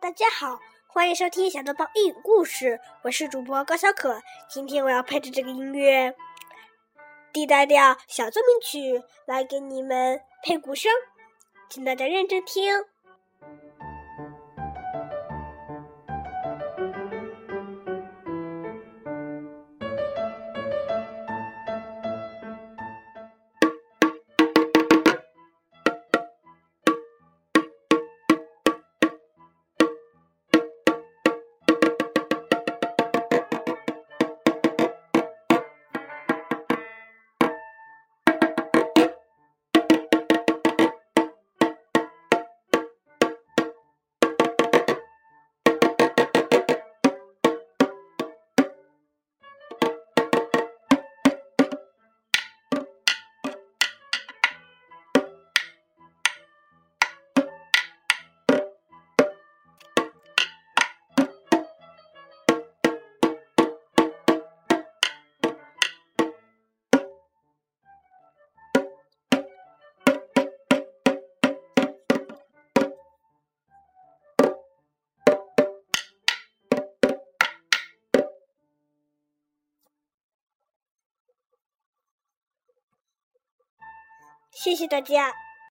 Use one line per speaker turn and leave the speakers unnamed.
大家好，欢迎收听小豆包英语故事，我是主播高小可。今天我要配着这个音乐《D 大调小奏鸣曲》来给你们配鼓声，请大家认真听。谢谢大家。